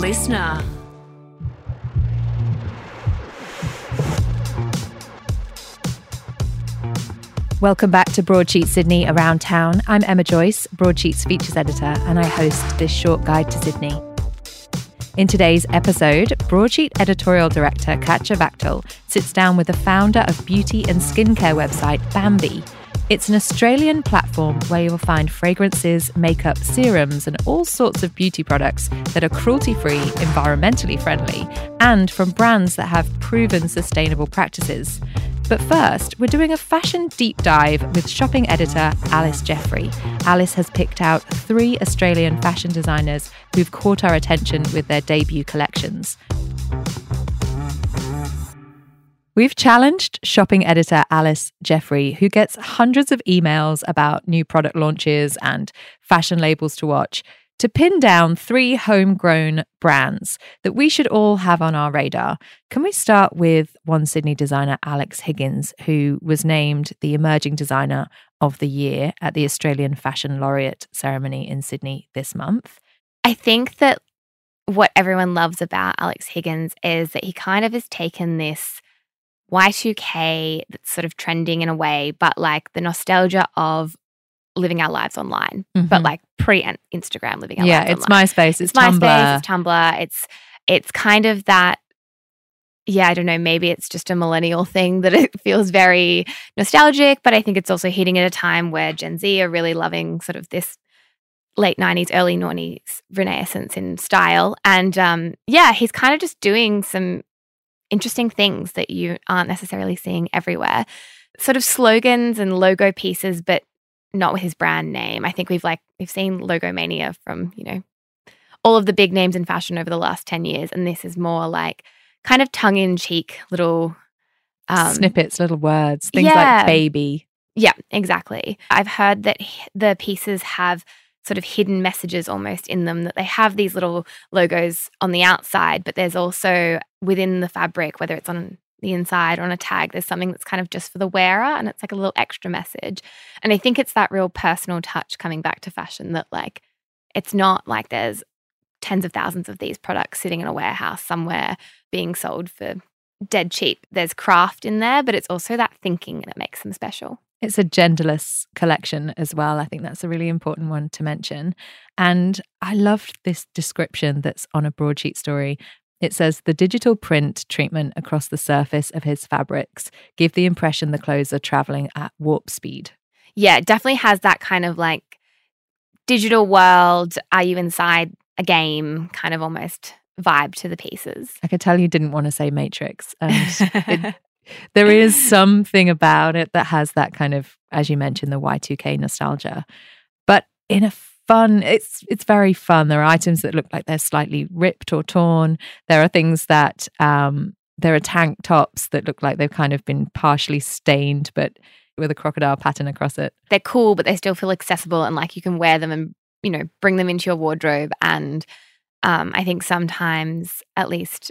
listener. Welcome back to Broadsheet Sydney Around Town. I'm Emma Joyce, Broadsheet's features editor, and I host this short guide to Sydney. In today's episode, Broadsheet editorial director Katja Wachtel sits down with the founder of beauty and skincare website Bambi. It's an Australian platform where you'll find fragrances, makeup, serums, and all sorts of beauty products that are cruelty free, environmentally friendly, and from brands that have proven sustainable practices. But first, we're doing a fashion deep dive with shopping editor Alice Jefferies. Alice has picked out three Australian fashion designers who've caught our attention with their debut collections. We've challenged shopping editor Alice Jefferies, who gets hundreds of emails about new product launches and fashion labels to watch, to pin down three homegrown brands that we should all have on our radar. Can we start with one Sydney designer, Alex Higgins, who was named the Emerging Designer of the Year at the Australian Fashion Laureate ceremony in Sydney this month? I think that what everyone loves about Alex Higgins is that he kind of has taken this Y2K that's sort of trending in a way, but like the nostalgia of living our lives online, mm-hmm. but like pre Instagram living our yeah, lives Yeah, it's MySpace, it's, it's Tumblr. MySpace, it's Tumblr. It's it's kind of that yeah, I don't know, maybe it's just a millennial thing that it feels very nostalgic, but I think it's also hitting at a time where Gen Z are really loving sort of this late 90s, early 90s renaissance in style. And um, yeah, he's kind of just doing some interesting things that you aren't necessarily seeing everywhere. Sort of slogans and logo pieces, but not with his brand name. I think we've like we've seen logo mania from, you know, all of the big names in fashion over the last 10 years. And this is more like kind of tongue in cheek little um, snippets, little words, things yeah. like baby. Yeah, exactly. I've heard that the pieces have sort of hidden messages almost in them that they have these little logos on the outside, but there's also within the fabric, whether it's on the inside or on a tag, there's something that's kind of just for the wearer and it's like a little extra message. And I think it's that real personal touch coming back to fashion that like it's not like there's tens of thousands of these products sitting in a warehouse somewhere being sold for dead cheap. There's craft in there, but it's also that thinking that makes them special. It's a genderless collection as well. I think that's a really important one to mention. And I loved this description that's on a broadsheet story. It says the digital print treatment across the surface of his fabrics give the impression the clothes are traveling at warp speed. Yeah, it definitely has that kind of like digital world. Are you inside a game kind of almost vibe to the pieces? I could tell you didn't want to say Matrix. And it, there is something about it that has that kind of, as you mentioned, the Y2K nostalgia, but in a fun. It's it's very fun. There are items that look like they're slightly ripped or torn. There are things that um, there are tank tops that look like they've kind of been partially stained, but with a crocodile pattern across it. They're cool, but they still feel accessible and like you can wear them and you know bring them into your wardrobe. And um, I think sometimes, at least,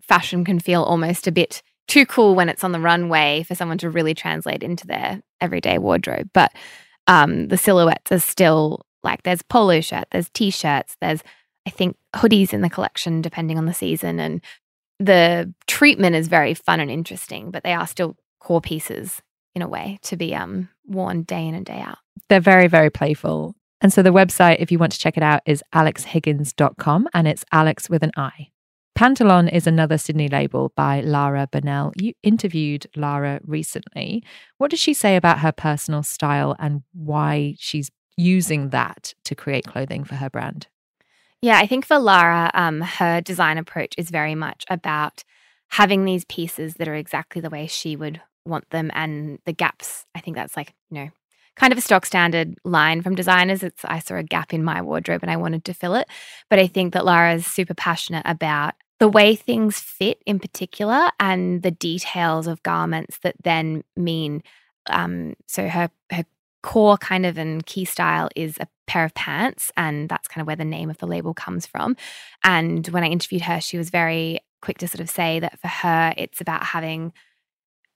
fashion can feel almost a bit too cool when it's on the runway for someone to really translate into their everyday wardrobe. But um, the silhouettes are still like there's polo shirt, there's t-shirts, there's I think hoodies in the collection depending on the season and the treatment is very fun and interesting, but they are still core pieces in a way to be um, worn day in and day out. They're very, very playful. And so the website, if you want to check it out, is alexhiggins.com and it's Alex with an I. Pantalon is another Sydney label by Lara Burnell. You interviewed Lara recently. What does she say about her personal style and why she's using that to create clothing for her brand? Yeah, I think for Lara, um, her design approach is very much about having these pieces that are exactly the way she would want them and the gaps. I think that's like, you know, kind of a stock standard line from designers. It's I saw a gap in my wardrobe and I wanted to fill it. But I think that Lara is super passionate about the way things fit in particular and the details of garments that then mean um, so her her core kind of and key style is a pair of pants and that's kind of where the name of the label comes from. And when i interviewed her she was very quick to sort of say that for her it's about having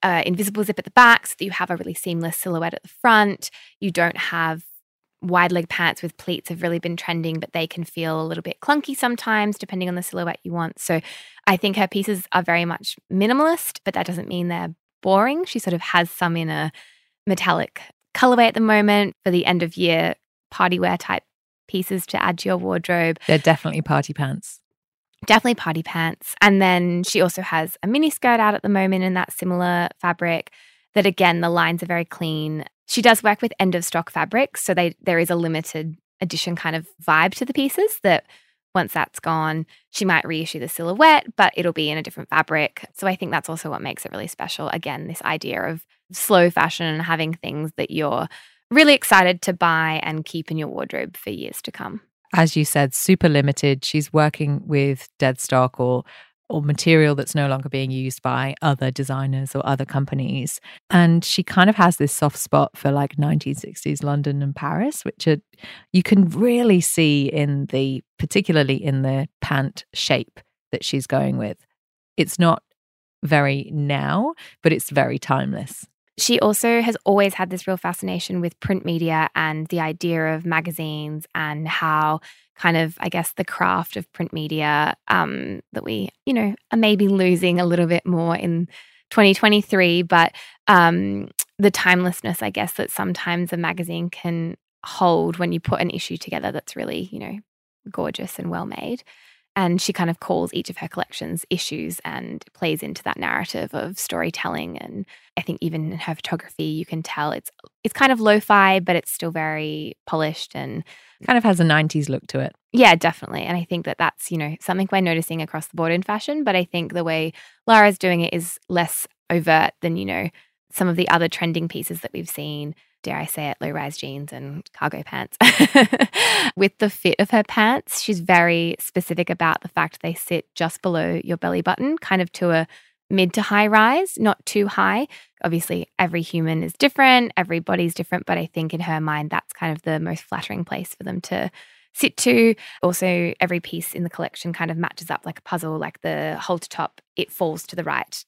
uh, invisible zip at the back so that you have a really seamless silhouette at the front. You don't have wide leg pants with pleats have really been trending, but they can feel a little bit clunky sometimes, depending on the silhouette you want. So I think her pieces are very much minimalist, but that doesn't mean they're boring. She sort of has some in a metallic colorway at the moment for the end of year party wear type pieces to add to your wardrobe. They're definitely party pants. Definitely party pants. And then she also has a mini skirt out at the moment in that similar fabric that again the lines are very clean. She does work with end of stock fabrics, so they there is a limited edition kind of vibe to the pieces that once that's gone, she might reissue the silhouette, but it'll be in a different fabric. So I think that's also what makes it really special. Again, this idea of slow fashion and having things that you're really excited to buy and keep in your wardrobe for years to come. As you said, super limited. She's working with dead stock or or material that's no longer being used by other designers or other companies. And she kind of has this soft spot for like 1960s London and Paris, which are, you can really see in the, particularly in the pant shape that she's going with. It's not very now, but it's very timeless. She also has always had this real fascination with print media and the idea of magazines and how kind of, I guess, the craft of print media um, that we, you know, are maybe losing a little bit more in 2023. But um, the timelessness, I guess, that sometimes a magazine can hold when you put an issue together that's really, you know, gorgeous and well made. And she kind of calls each of her collections issues and plays into that narrative of storytelling. And I think even in her photography, you can tell it's it's kind of lo-fi, but it's still very polished and kind of has a 90s look to it. Yeah, definitely. And I think that that's, you know, something we're noticing across the board in fashion. But I think the way Lara's doing it is less overt than, you know, some of the other trending pieces that we've seen dare I say it, low rise jeans and cargo pants. With the fit of her pants, she's very specific about the fact they sit just below your belly button, kind of to a mid to high rise, not too high. Obviously, every human is different, every body's different, but I think in her mind, that's kind of the most flattering place for them to sit to. Also, every piece in the collection kind of matches up like a puzzle, like the halter top, it falls to the right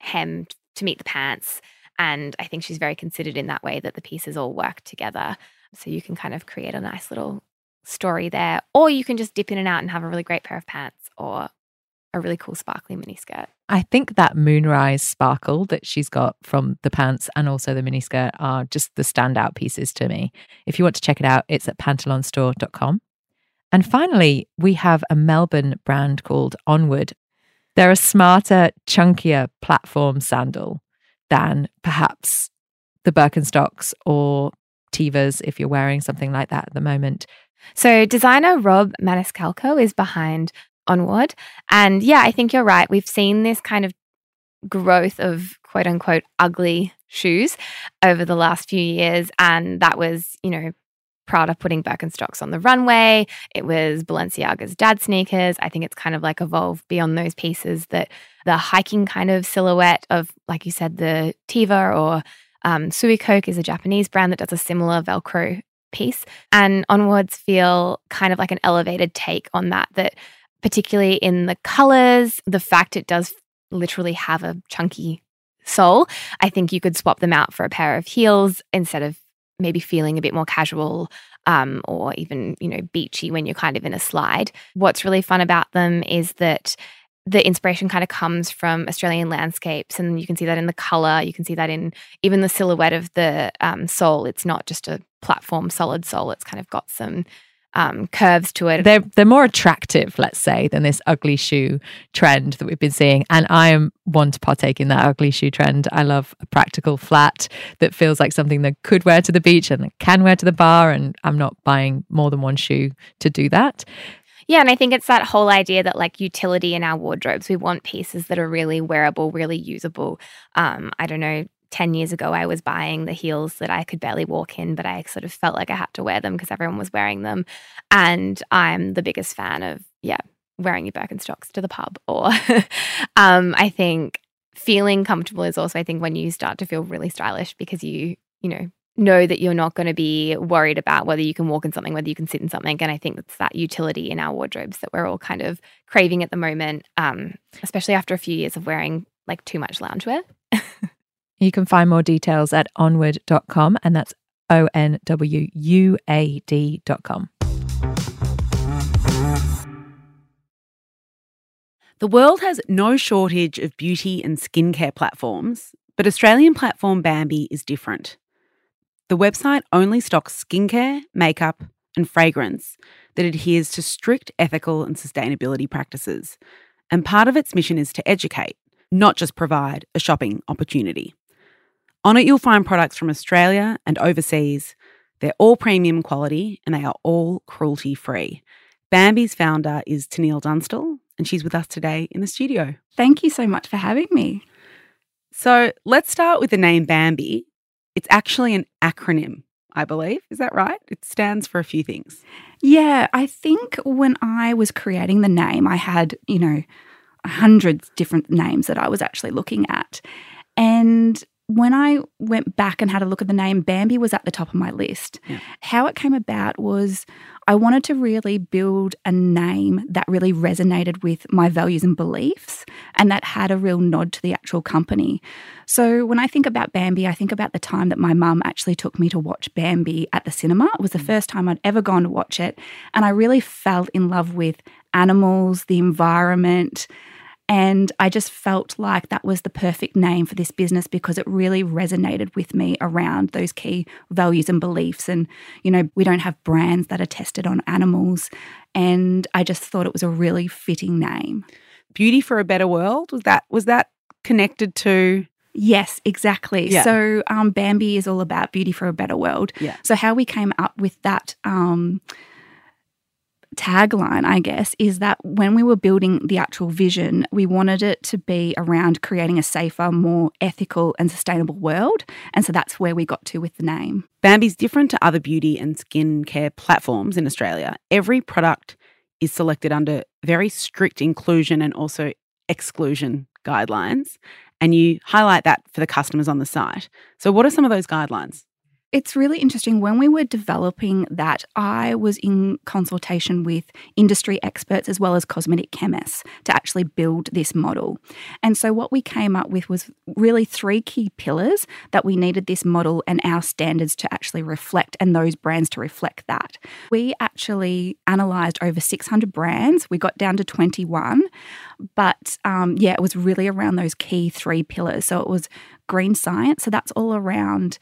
hem to meet the pants. And I think she's very considered in that way that the pieces all work together. So you can kind of create a nice little story there. Or you can just dip in and out and have a really great pair of pants or a really cool sparkly mini skirt. I think that moonrise sparkle that she's got from the pants and also the mini skirt are just the standout pieces to me. If you want to check it out, it's at pantalonstore.com. And finally, we have a Melbourne brand called Onwuad. They're a smarter, chunkier platform sandal than perhaps the Birkenstocks or Tevas if you're wearing something like that at the moment. So, designer Rob Maniscalco is behind Onwuad. And yeah, I think you're right. We've seen this kind of growth of quote unquote ugly shoes over the last few years. And that was, you know, Prada putting Birkenstocks on the runway. It was Balenciaga's dad sneakers. I think it's kind of like evolved beyond those pieces that the hiking kind of silhouette of, like you said, the Teva or um, Suicoke is a Japanese brand that does a similar Velcro piece. And Onwuads feel kind of like an elevated take on that, that particularly in the colors, the fact it does literally have a chunky sole, I think you could swap them out for a pair of heels instead of maybe feeling a bit more casual um, or even, you know, beachy when you're kind of in a slide. What's really fun about them is that the inspiration kind of comes from Australian landscapes, and you can see that in the color. You can see that in even the silhouette of the um, sole. It's not just a platform solid sole. It's kind of got some um, curves to it. They're they're more attractive, let's say, than this ugly shoe trend that we've been seeing. And I am one to partake in that ugly shoe trend. I love a practical flat that feels like something that could wear to the beach and can wear to the bar. And I'm not buying more than one shoe to do that. Yeah, and I think it's that whole idea that like utility in our wardrobes, we want pieces that are really wearable, really usable. Um, I don't know, 10 years ago, I was buying the heels that I could barely walk in, but I sort of felt like I had to wear them because everyone was wearing them. And I'm the biggest fan of, yeah, wearing your Birkenstocks to the pub. Or um, I think feeling comfortable is also, I think, when you start to feel really stylish because you, you know, know that you're not going to be worried about whether you can walk in something, whether you can sit in something. And I think that's that utility in our wardrobes that we're all kind of craving at the moment, um, especially after a few years of wearing like too much loungewear. You can find more details at onwuad.com, and that's O N W U A D.com. The world has no shortage of beauty and skincare platforms, but Australian platform Bambi is different. The website only stocks skincare, makeup, and fragrance that adheres to strict ethical and sustainability practices. And part of its mission is to educate, not just provide a shopping opportunity. On it, you'll find products from Australia and overseas. They're all premium quality and they are all cruelty free. Bambi's founder is Tennealle Dunstall, and she's with us today in the studio. Thank you so much for having me. So let's start with the name Bambi. It's actually an acronym, I believe. Is that right? It stands for a few things. Yeah, I think when I was creating the name, I had, you know, hundreds different names that I was actually looking at. And when I went back and had a look at the name, Bambi was at the top of my list. Yeah. How it came about was I wanted to really build a name that really resonated with my values and beliefs and that had a real nod to the actual company. So when I think about Bambi, I think about the time that my mum actually took me to watch Bambi at the cinema. It was the mm. first time I'd ever gone to watch it. And I really fell in love with animals, the environment, and I just felt like that was the perfect name for this business because it really resonated with me around those key values and beliefs. And, you know, we don't have brands that are tested on animals. And I just thought it was a really fitting name. Beauty for a better world was that was that connected to Yes, exactly. Yeah. So um, Bambi is all about beauty for a better world. Yeah. So how we came up with that um, tagline, I guess, is that when we were building the actual vision, we wanted it to be around creating a safer, more ethical, and sustainable world. And so that's where we got to with the name. Bambi's different to other beauty and skincare platforms in Australia. Every product is selected under very strict inclusion and also exclusion guidelines. And you highlight that for the customers on the site. So, what are some of those guidelines? It's really interesting. When we were developing that, I was in consultation with industry experts as well as cosmetic chemists to actually build this model. And so, what we came up with was really three key pillars that we needed this model and our standards to actually reflect, and those brands to reflect that. We actually analysed over 600 brands, we got down to 21. But um, yeah, it was really around those key three pillars. So, it was green science. So, that's all around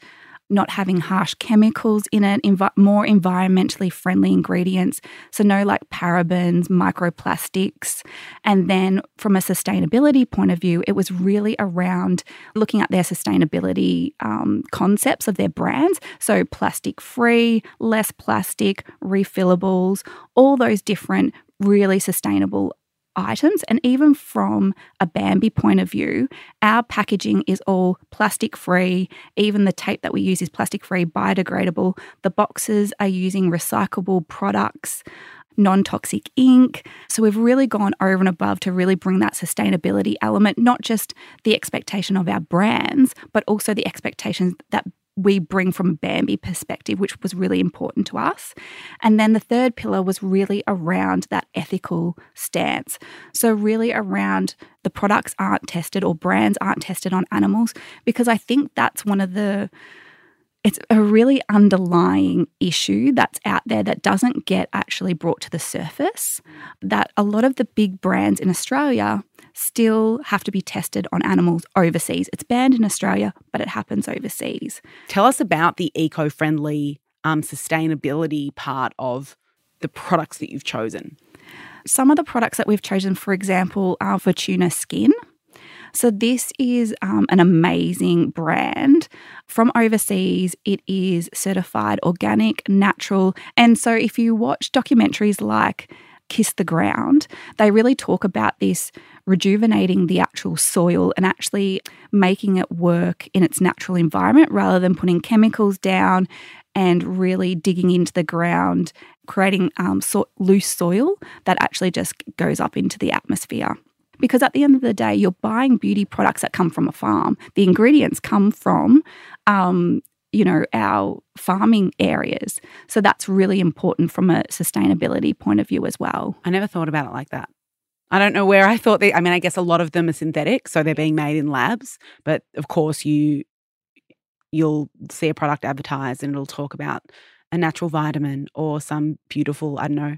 not having harsh chemicals in it, more environmentally friendly ingredients. So, no like parabens, microplastics. And then, from a sustainability point of view, it was really around looking at their sustainability um, concepts of their brands. So, plastic free, less plastic, refillables, all those different really sustainable items. And even from a Bambi point of view, our packaging is all plastic free. Even the tape that we use is plastic free, biodegradable. The boxes are using recyclable products. Non toxic ink. So, we've really gone over and above to really bring that sustainability element, not just the expectation of our brands, but also the expectations that we bring from a Bambi perspective, which was really important to us. And then the third pillar was really around that ethical stance. So, really around the products aren't tested or brands aren't tested on animals, because I think that's one of the it's a really underlying issue that's out there that doesn't get actually brought to the surface. That a lot of the big brands in Australia still have to be tested on animals overseas. It's banned in Australia, but it happens overseas. Tell us about the eco friendly um, sustainability part of the products that you've chosen. Some of the products that we've chosen, for example, are for tuna Skin. So, this is um, an amazing brand from overseas. It is certified organic, natural. And so, if you watch documentaries like Kiss the Ground, they really talk about this rejuvenating the actual soil and actually making it work in its natural environment rather than putting chemicals down and really digging into the ground, creating um, so- loose soil that actually just goes up into the atmosphere. Because at the end of the day, you're buying beauty products that come from a farm. The ingredients come from, um, you know, our farming areas. So that's really important from a sustainability point of view as well. I never thought about it like that. I don't know where I thought they, I mean, I guess a lot of them are synthetic, so they're being made in labs. But of course, you you'll see a product advertised and it'll talk about a natural vitamin or some beautiful, I don't know,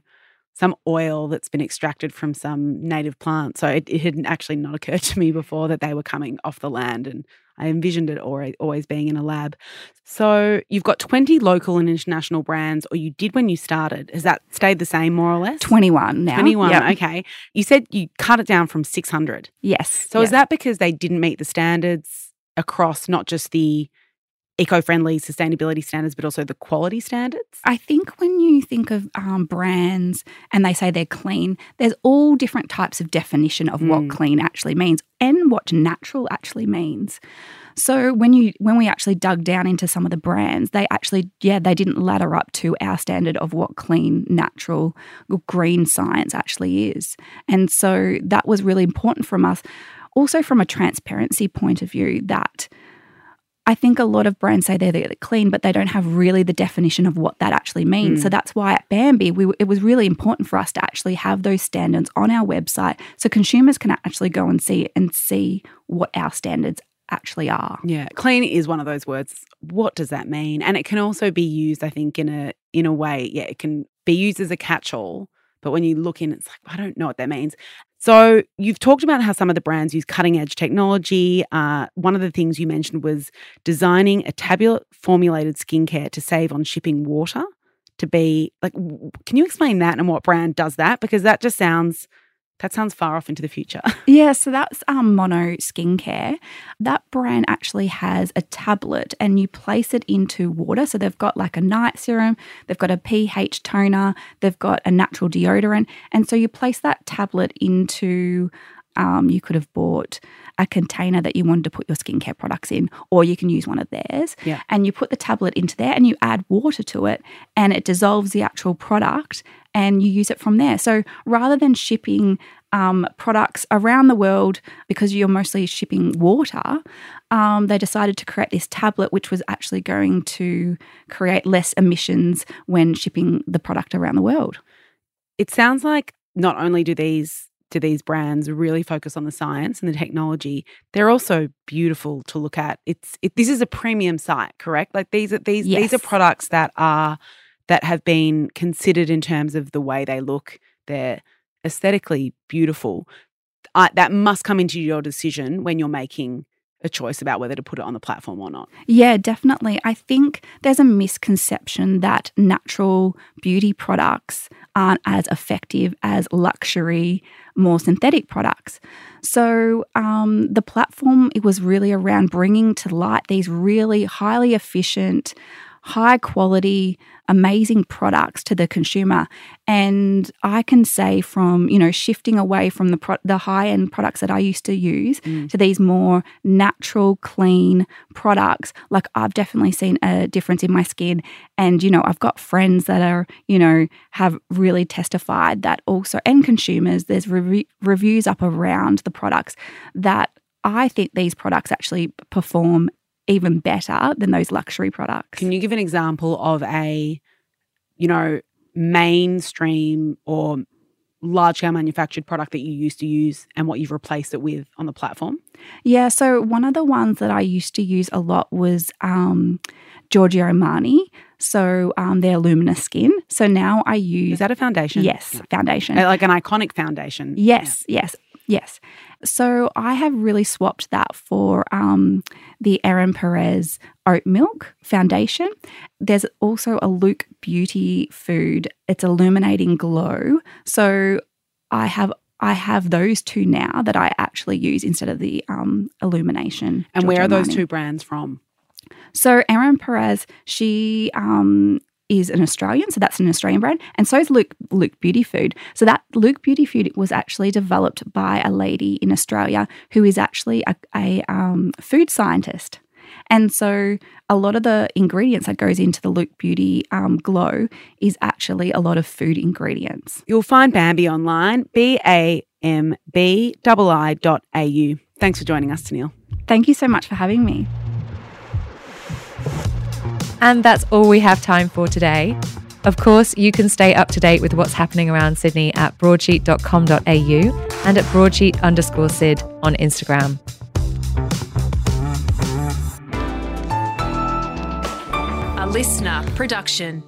some oil that's been extracted from some native plant. So it, it had actually not occurred to me before that they were coming off the land. And I envisioned it always, always being in a lab. So you've got 20 local and international brands, or you did when you started. Has that stayed the same more or less? 21 now. 21, Yep. okay. You said you cut it down from 600. Yes. So is that because they didn't meet the standards across not just the eco-friendly sustainability standards, but also the quality standards? I think when you think of um, brands and they say they're clean, there's all different types of definition of Mm. what clean actually means and what natural actually means. So when you when we actually dug down into some of the brands, they actually yeah they didn't ladder up to our standard of what clean, natural, green science actually is, and so that was really important from us. Also from a transparency point of view, that I think a lot of brands say they're, they're clean, but they don't have really the definition of what that actually means. Mm. So that's why at Bambi, we, it was really important for us to actually have those standards on our website so consumers can actually go and see and see what our standards actually are. Yeah, clean is one of those words. What does that mean? And it can also be used, I think, in a in a way. Yeah, it can be used as a catch-all, but when you look in, it's like I don't know what that means. So you've talked about how some of the brands use cutting-edge technology. Uh, one of the things you mentioned was designing a tablet formulated skincare to save on shipping water. To be like, can you explain that and what brand does that? Because that just sounds that sounds far off into the future. Yeah, so that's um, Mono Skincare. That brand actually has a tablet and you place it into water. So they've got like a night serum, they've got a pH toner, they've got a natural deodorant. And so you place that tablet into, um, you could have bought a container that you wanted to put your skincare products in, or you can use one of theirs. Yeah. And you put the tablet into there and you add water to it and it dissolves the actual product and you use it from there. So rather than shipping um, products around the world because you're mostly shipping water, um, they decided to create this tablet, which was actually going to create less emissions when shipping the product around the world. it sounds like not only do these do these brands really focus on the science and the technology, they're also beautiful to look at. It's it, this is a premium site, correct? Like these are these these are products that are that have been considered in terms of the way they look. They're aesthetically beautiful. I, that must come into your decision when you're making a choice about whether to put it on the platform or not. Yeah, definitely. I think there's a misconception that natural beauty products aren't as effective as luxury, more synthetic products. So um, the platform it was really around bringing to light these really highly efficient, high quality, amazing products to the consumer. And I can say from you know shifting away from the pro- the high end products that I used to use Mm. to these more natural, clean products, like I've definitely seen a difference in my skin. And, you know, I've got friends that are, you know, have really testified that also, and consumers, there's rev- reviews up around the products that I think these products actually perform even better than those luxury products. Can you give an example of a, you know, mainstream or large scale manufactured product that you used to use and what you've replaced it with on the platform? Yeah, so one of the ones that I used to use a lot was um, Giorgio Armani. So um, their Luminous Silk. So now I use Is that a foundation? yes Yeah. foundation. Like an iconic foundation. Yes, yes, yes. So I have really swapped that for um, the Ere Perez Oat Milk Foundation. There's also a Luke Beauty food. It's illuminating glow. So I have I have those two now that I actually use instead of the um, illumination. And where are those two brands from? So Ere Perez, she um, is an Australian, so that's an Australian brand, and so is Luk Luke Beauty Food. So that Luk Beautifood was actually developed by a lady in Australia who is actually a, a um, food scientist. And so a lot of the ingredients that goes into the Luk Beauty um, Glow is actually a lot of food ingredients. You'll find Bambi online, B A M B I dot A U. Thanks for joining us, Tennealle. Thank you so much for having me. And that's all we have time for today. Of course, you can stay up to date with what's happening around Sydney at broadsheet.com.au and at broadsheet underscore Syd on Instagram. A listener production.